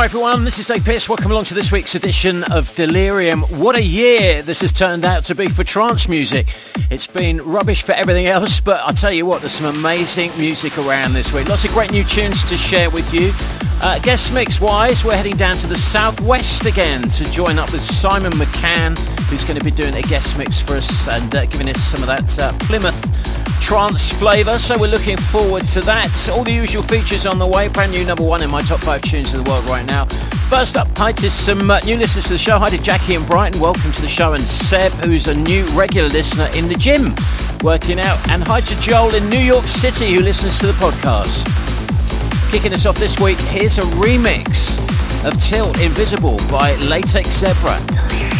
Hi everyone, this is Dave Pearce. Welcome along to this week's edition of Delirium. What a year this has turned out to be for trance music. It's been rubbish for everything else, but I'll tell you what, there's some amazing music around this week. Lots of great new tunes to share with you. Uh, guest mix wise, we're heading down to the southwest again to join up with Simon McCann, who's going to be doing a guest mix for us and uh, giving us some of that uh, Plymouth trance flavour. So we're looking forward to that. All the usual features on the way. Brand new number one in my top five tunes of the world right now. First up, hi to some uh, new listeners to the show. Hi to Jackie and Brighton. Welcome to the show. And Seb, who's a new regular listener in the gym working out. And hi to Joel in New York City who listens to the podcast. Kicking us off this week, here's a remix of Tilt Invisible by Latex Zebra.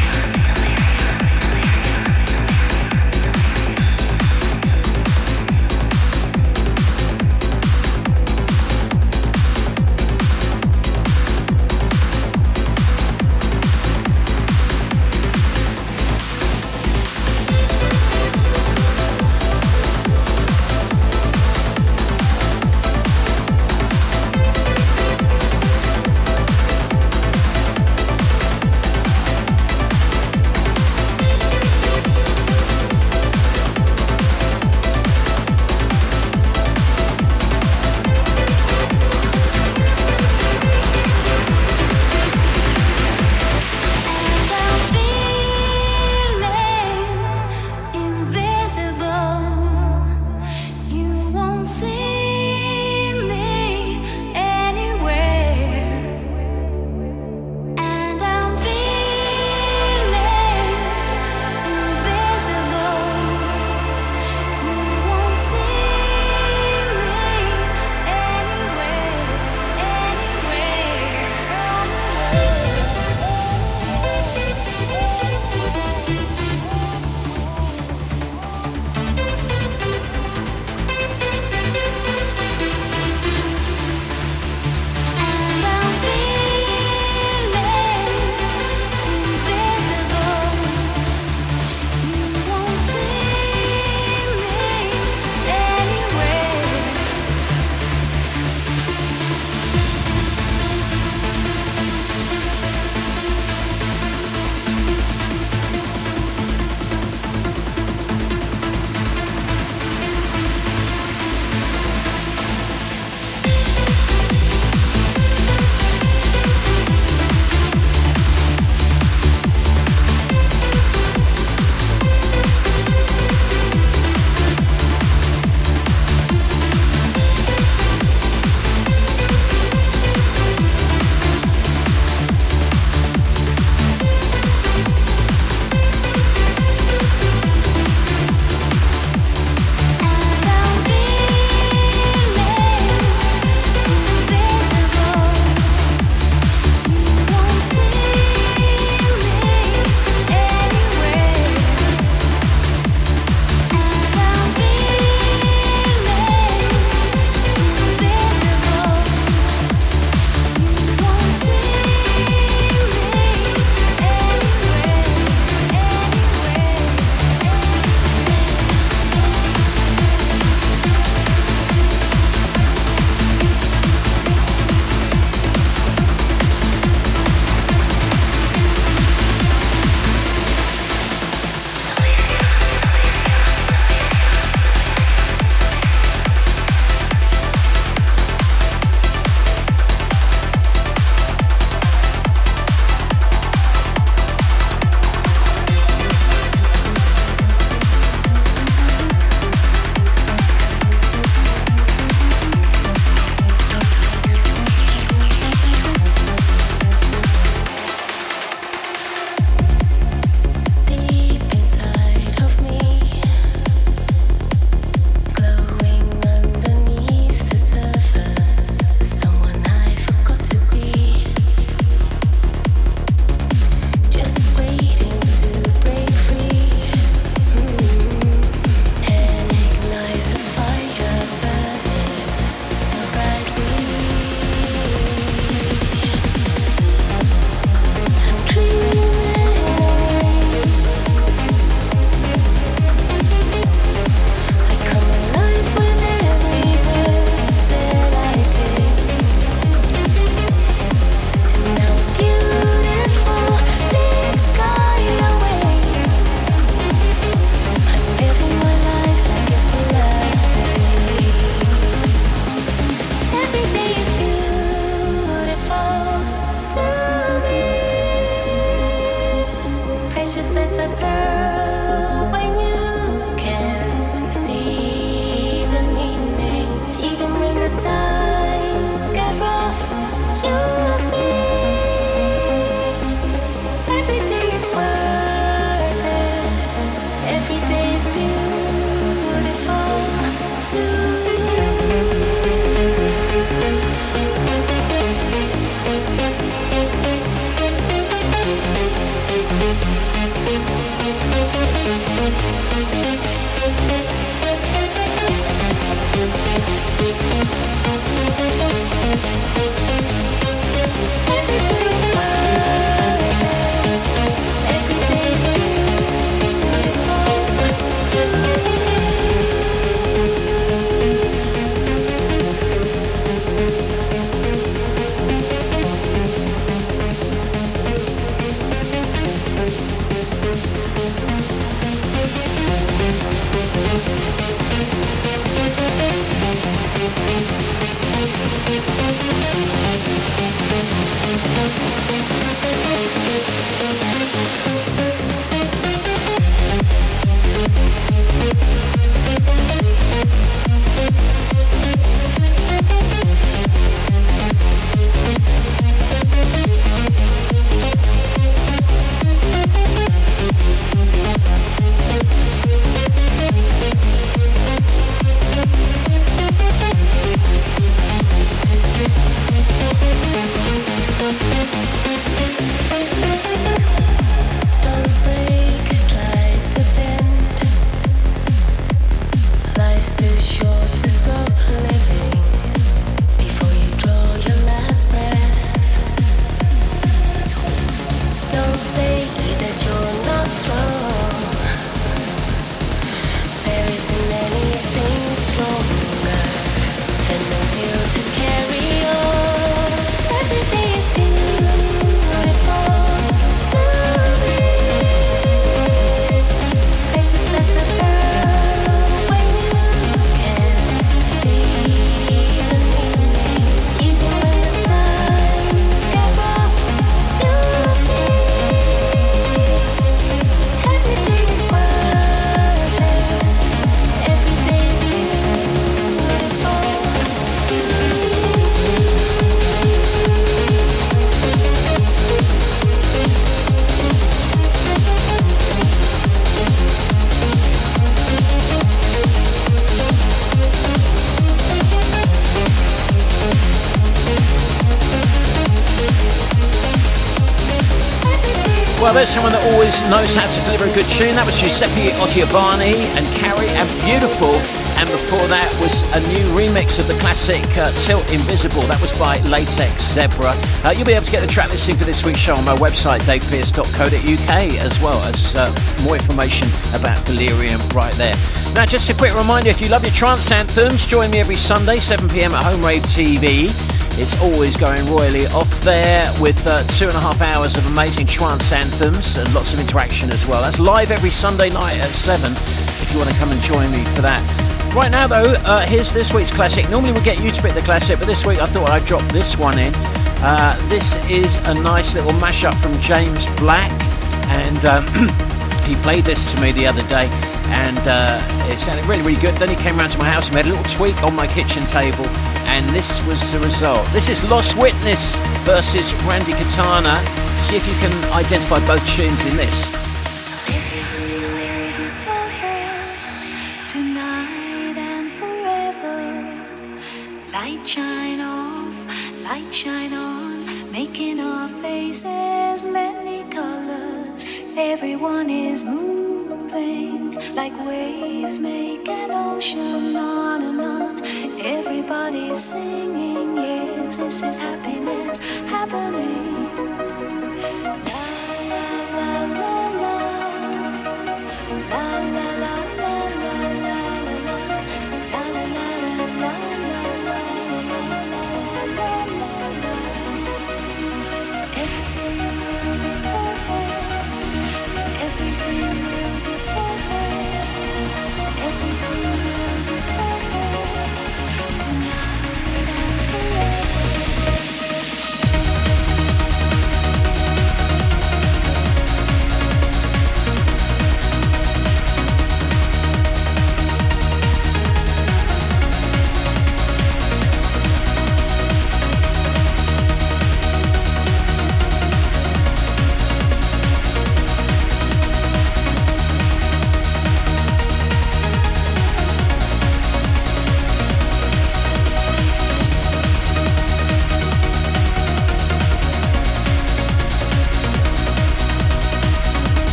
Knows how to deliver a good tune. That was Giuseppe Ottaviani and Carrie and Beautiful. And before that was a new remix of the classic uh, Tilt Invisible. That was by Latex Zebra. Uh, you'll be able to get the track listing for this week's show on my website, davepearce.co.uk, as well as uh, more information about Delirium right there. Now, just a quick reminder if you love your trance anthems, join me every Sunday, 7 pm at Home Rave TV. It's always going royally off there with uh, two and a half hours of amazing trance anthems and lots of interaction as well. That's live every Sunday night at 7 if you want to come and join me for that. Right now, though, uh, here's this week's classic. Normally we get you to pick the classic, but this week I thought I'd drop this one in. Uh, this is a nice little mashup from James Black, and um, he played this to me the other day and uh, it sounded really, really good. Then he came around to my house and made a little tweak on my kitchen table, and this was the result. This is Lost Witness versus Randy Katana. See if you can identify both tunes in this. Everyone is moving like waves make an ocean on and on. Everybody's singing, yes, this is happiness happening.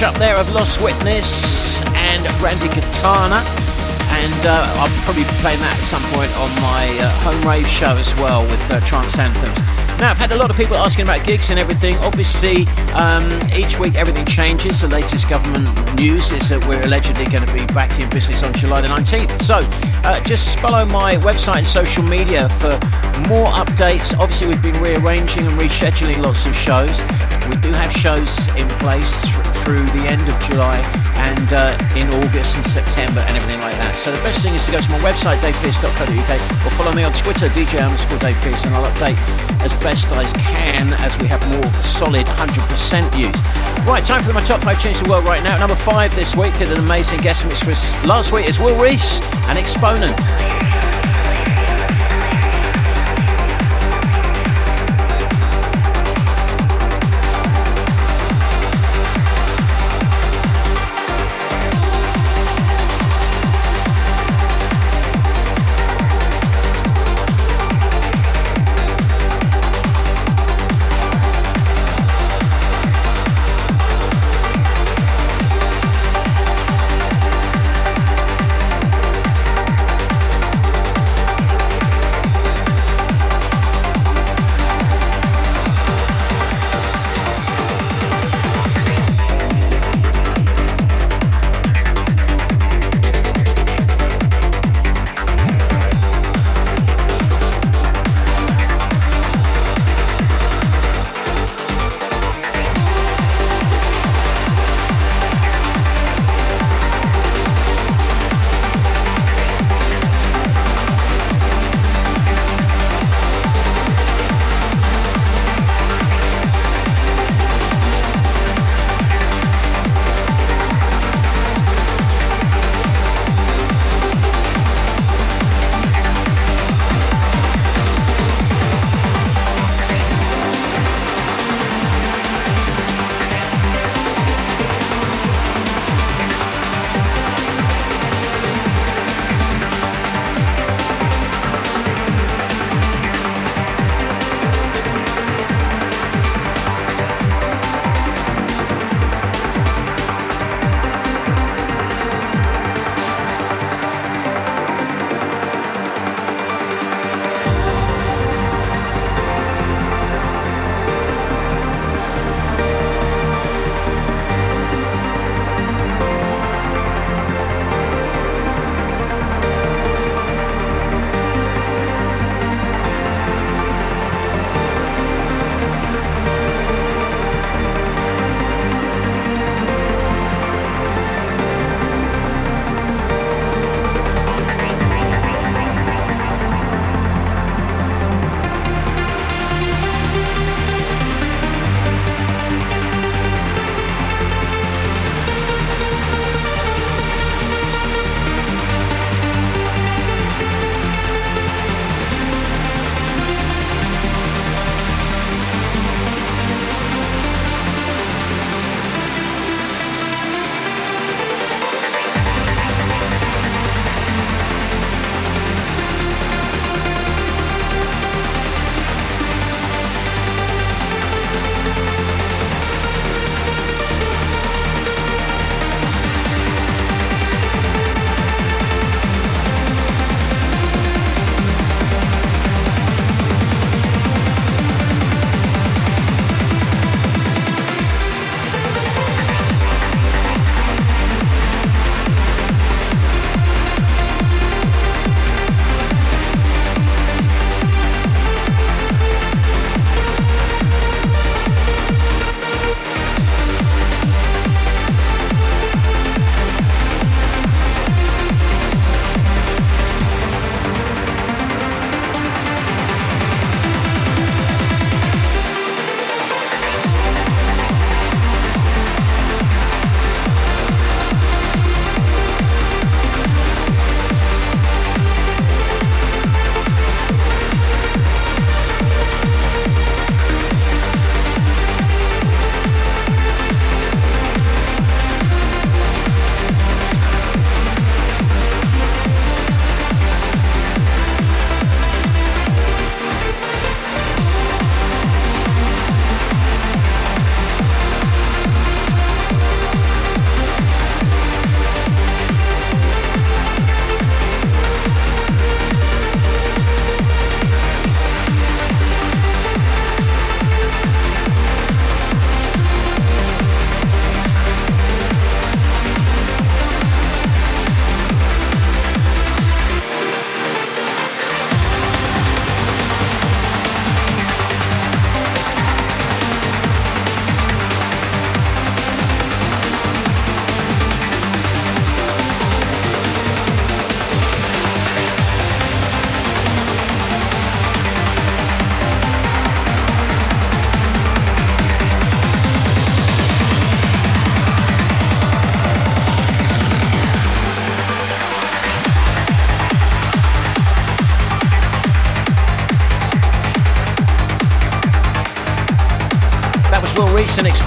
Mashup there of Lost Witness and Randy Katana. And uh, I'll probably be playing that at some point on my uh, home rave show as well with uh, Trance Anthems. Now, I've had a lot of people asking about gigs and everything. Obviously, um, each week everything changes. The latest government news is that we're allegedly going to be back in business on July the 19th. So, uh, just follow my website and social media for more updates. Obviously, we've been rearranging and rescheduling lots of shows. We do have shows in place through the end of July and uh, in August and September and everything like that. So the best thing is to go to my website, davepearce.co.uk, or follow me on Twitter, DJ underscore Dave Pearce, and I'll update as best I can as we have more solid 100% use. Right, time for my top five change the world right now. Number five this week did an amazing guest mix for us last week is Will Rees and Exponent.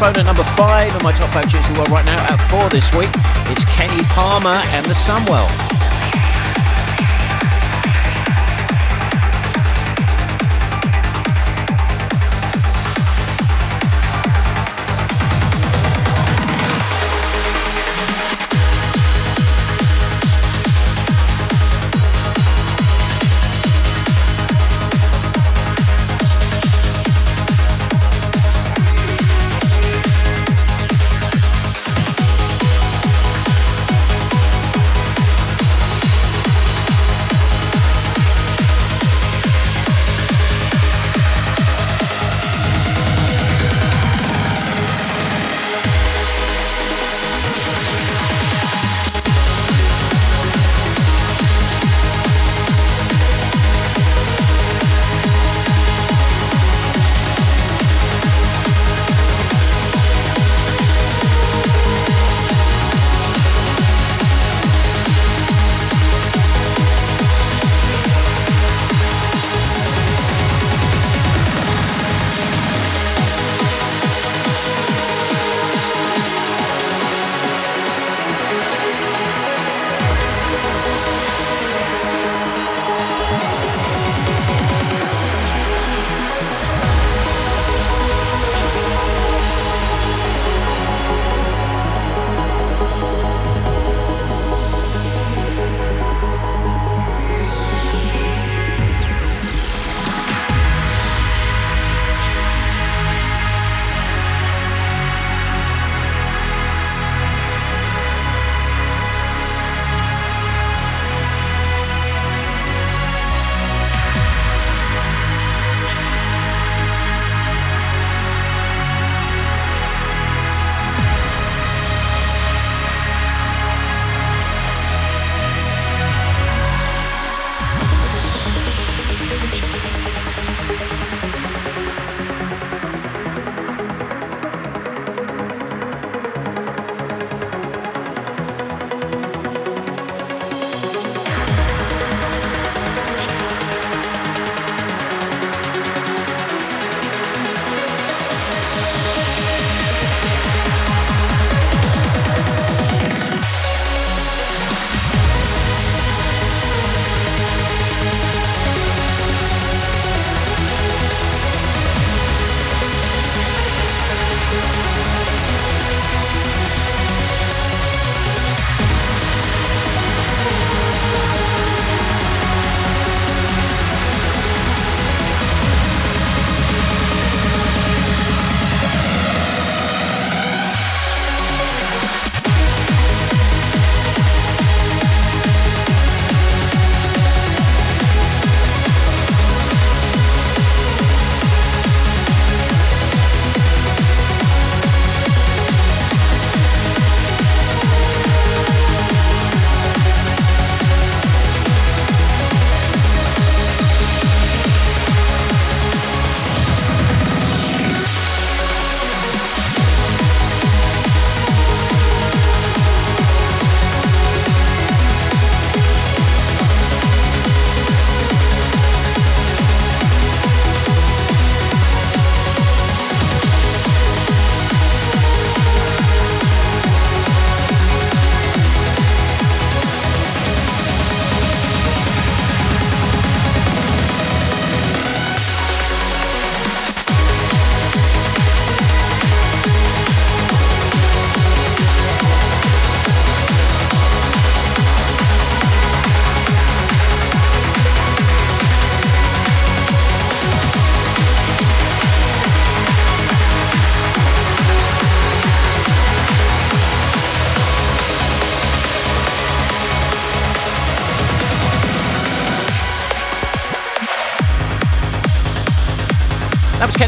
Weeks. The next phone at number five, and my top five tunes in the world right now at four this week. It's Kenny Palmer and the Sunwell.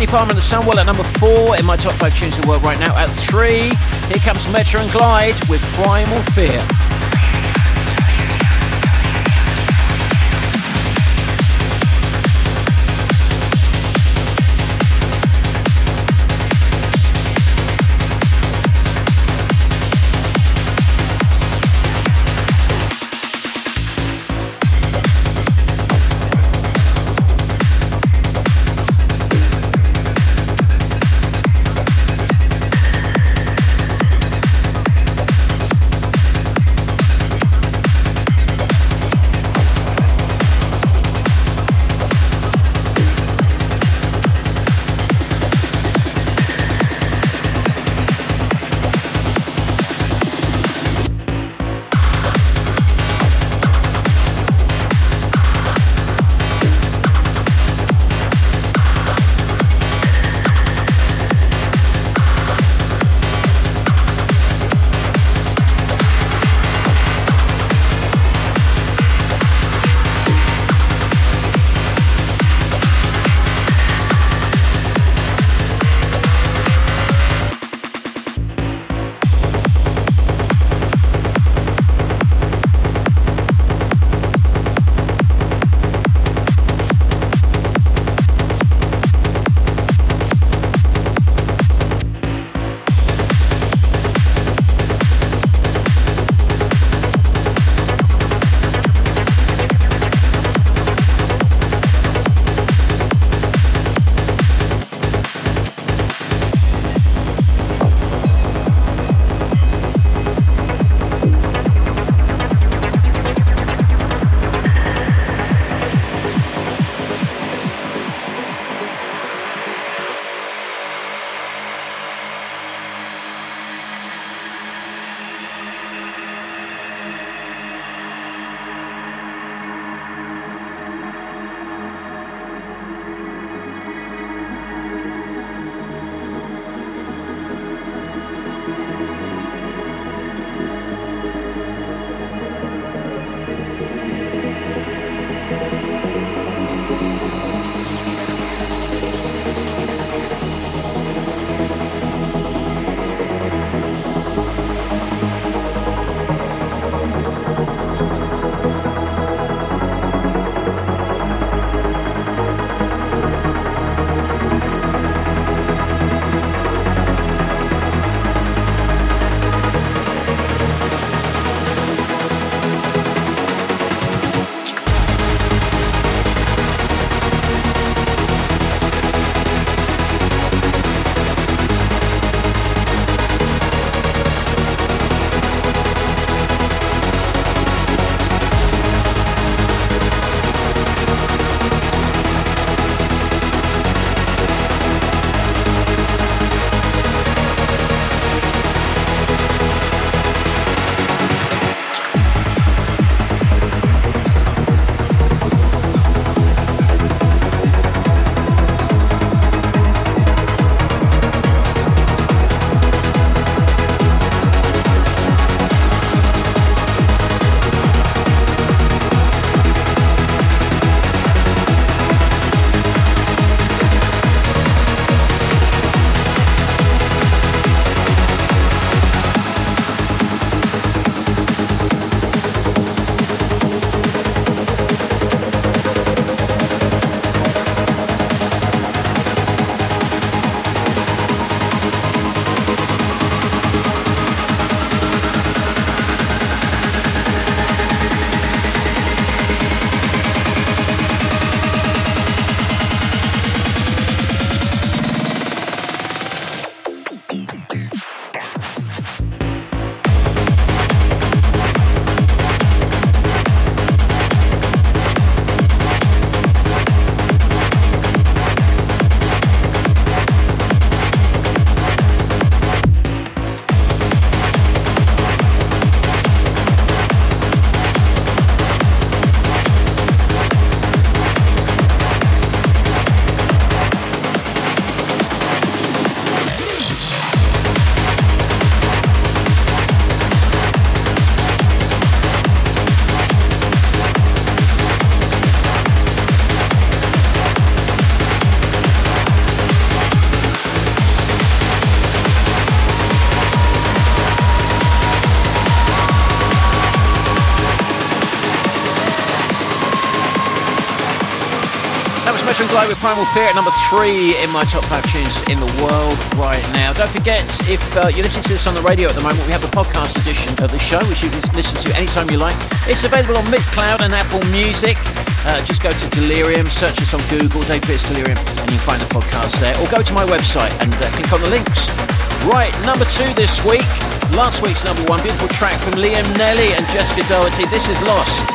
Kenny Palmer and the Sunwell at number four in my top five tunes in the world right now. At three, here comes Metta and Glyde with Primal Fear. With Primal Fear at number three in my top five tunes in the world right now. Don't forget, if uh, you're listening to this on the radio at the moment, we have the podcast edition of the show, which you can listen to anytime you like. It's available on Mixcloud and Apple Music. Uh, just go to Delirium, search us on Google, Dave Pearce Delirium, and you can find the podcast there. Or go to my website and uh, click on the links. Right, number two this week. Last week's number one, beautiful track from Liam Melly and Jessica Doherty. This is Lost.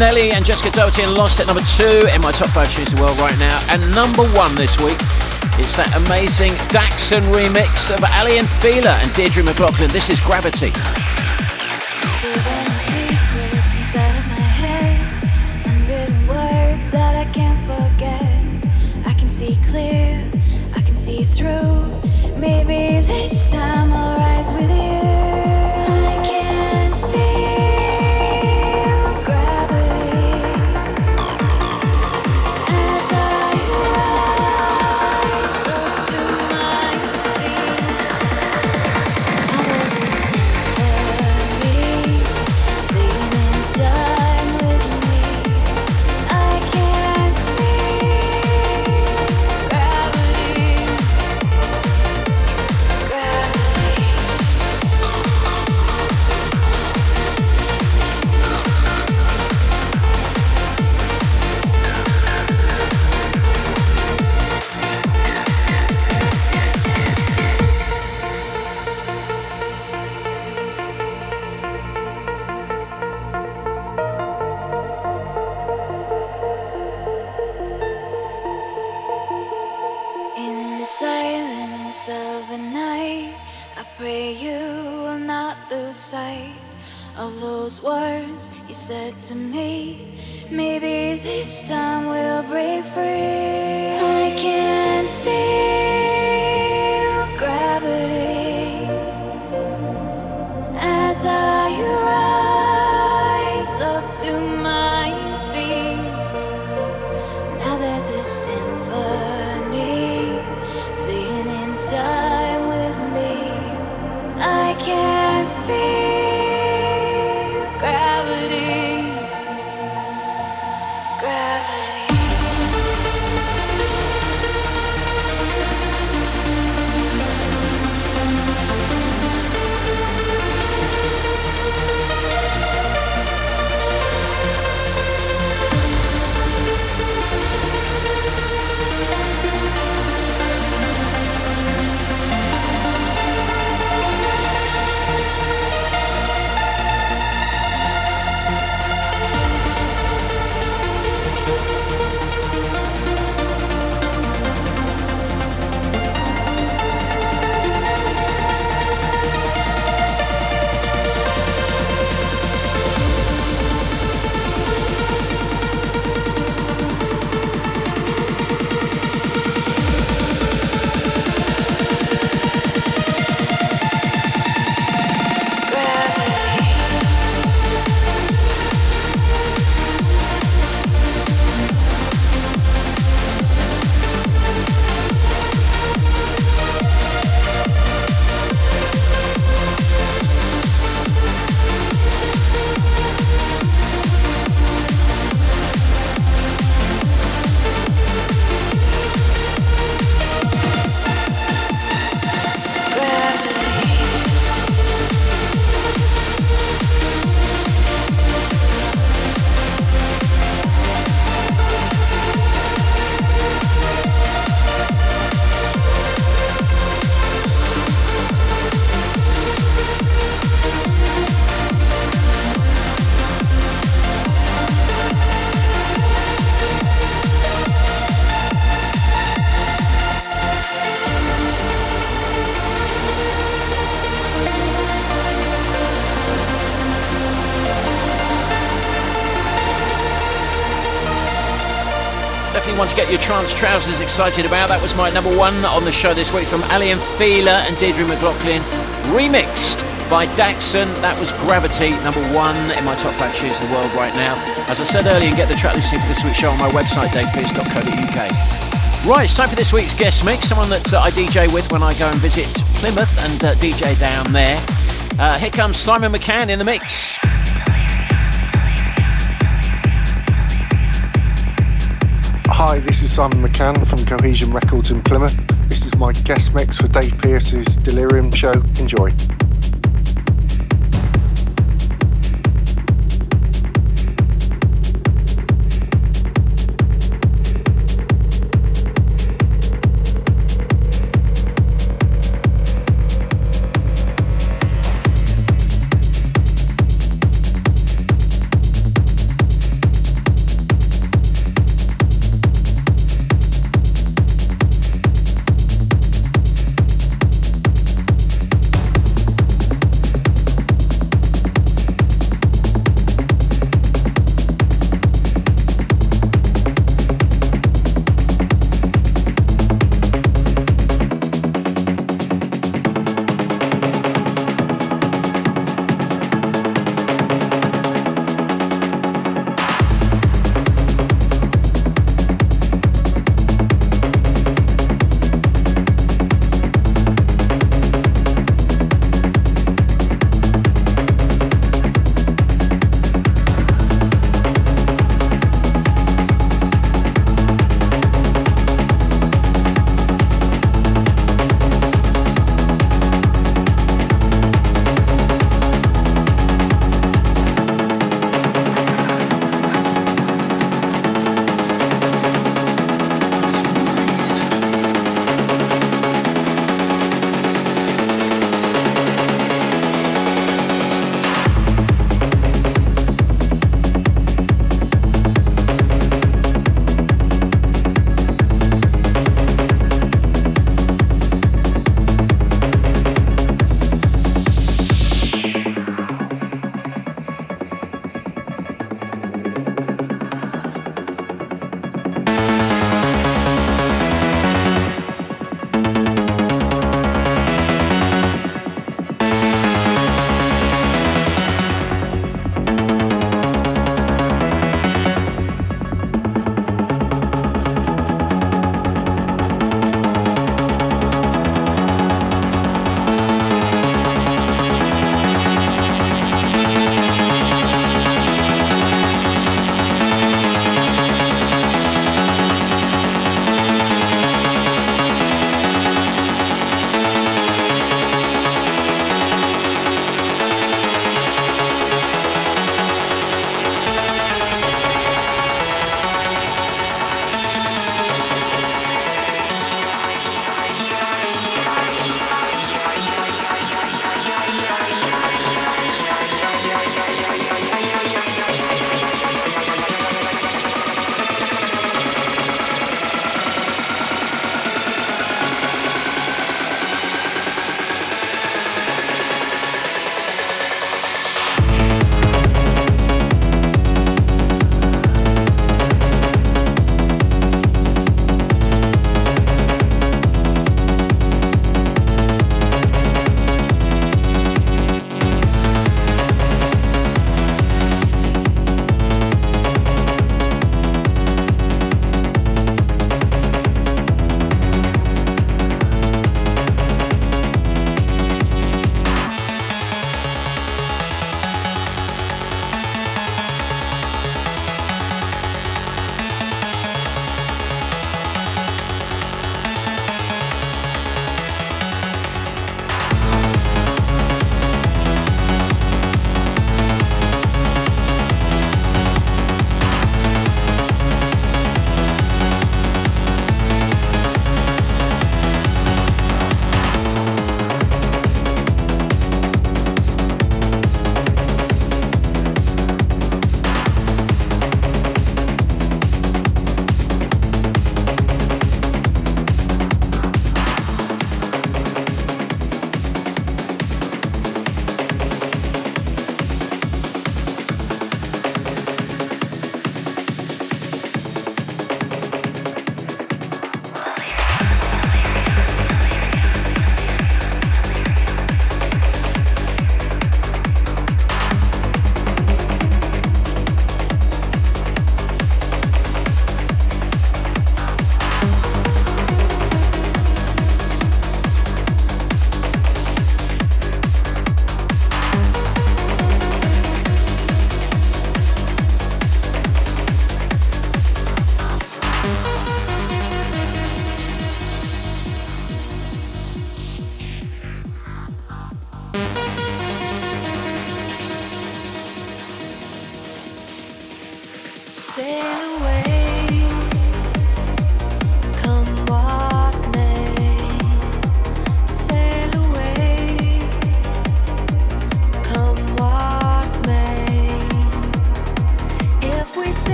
Melly and Jessica Doherty and Lost at number two in my top five tunes in the world right now. And number one this week is that amazing Daxson remix of Aly and and Deirdre McLaughlin. This is Gravity. Maybe this time I'll the Maybe this trance trousers excited about. That was my number one on the show this week from Aly and Fila and Deirdre McLaughlin, remixed by Daxson. That was Gravity, number one in my top five tunes in the world right now. As I said earlier, you can get the track listing for this week's show on my website, davepearce.co.uk. Right, it's time for this week's guest mix, someone that uh, I DJ with when I go and visit Plymouth and uh, DJ down there. Uh, here comes Simon McCann in the mix. Hi, this is Simon McCann from Cohesion Records in Plymouth. This is my guest mix for Dave Pearce's Delirium show. Enjoy.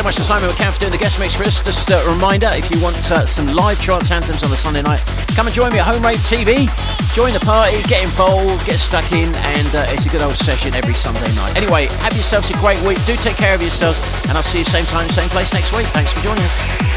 So much to Simon McCann for doing the guest mix for us. Just a reminder, if you want uh, some live trance anthems on a Sunday night, come and join me at Home Rave TV. Join the party, get involved, get stuck in, and uh, it's a good old session every Sunday night. Anyway, have yourselves a great week. Do take care of yourselves, and I'll see you same time, same place next week. Thanks for joining us.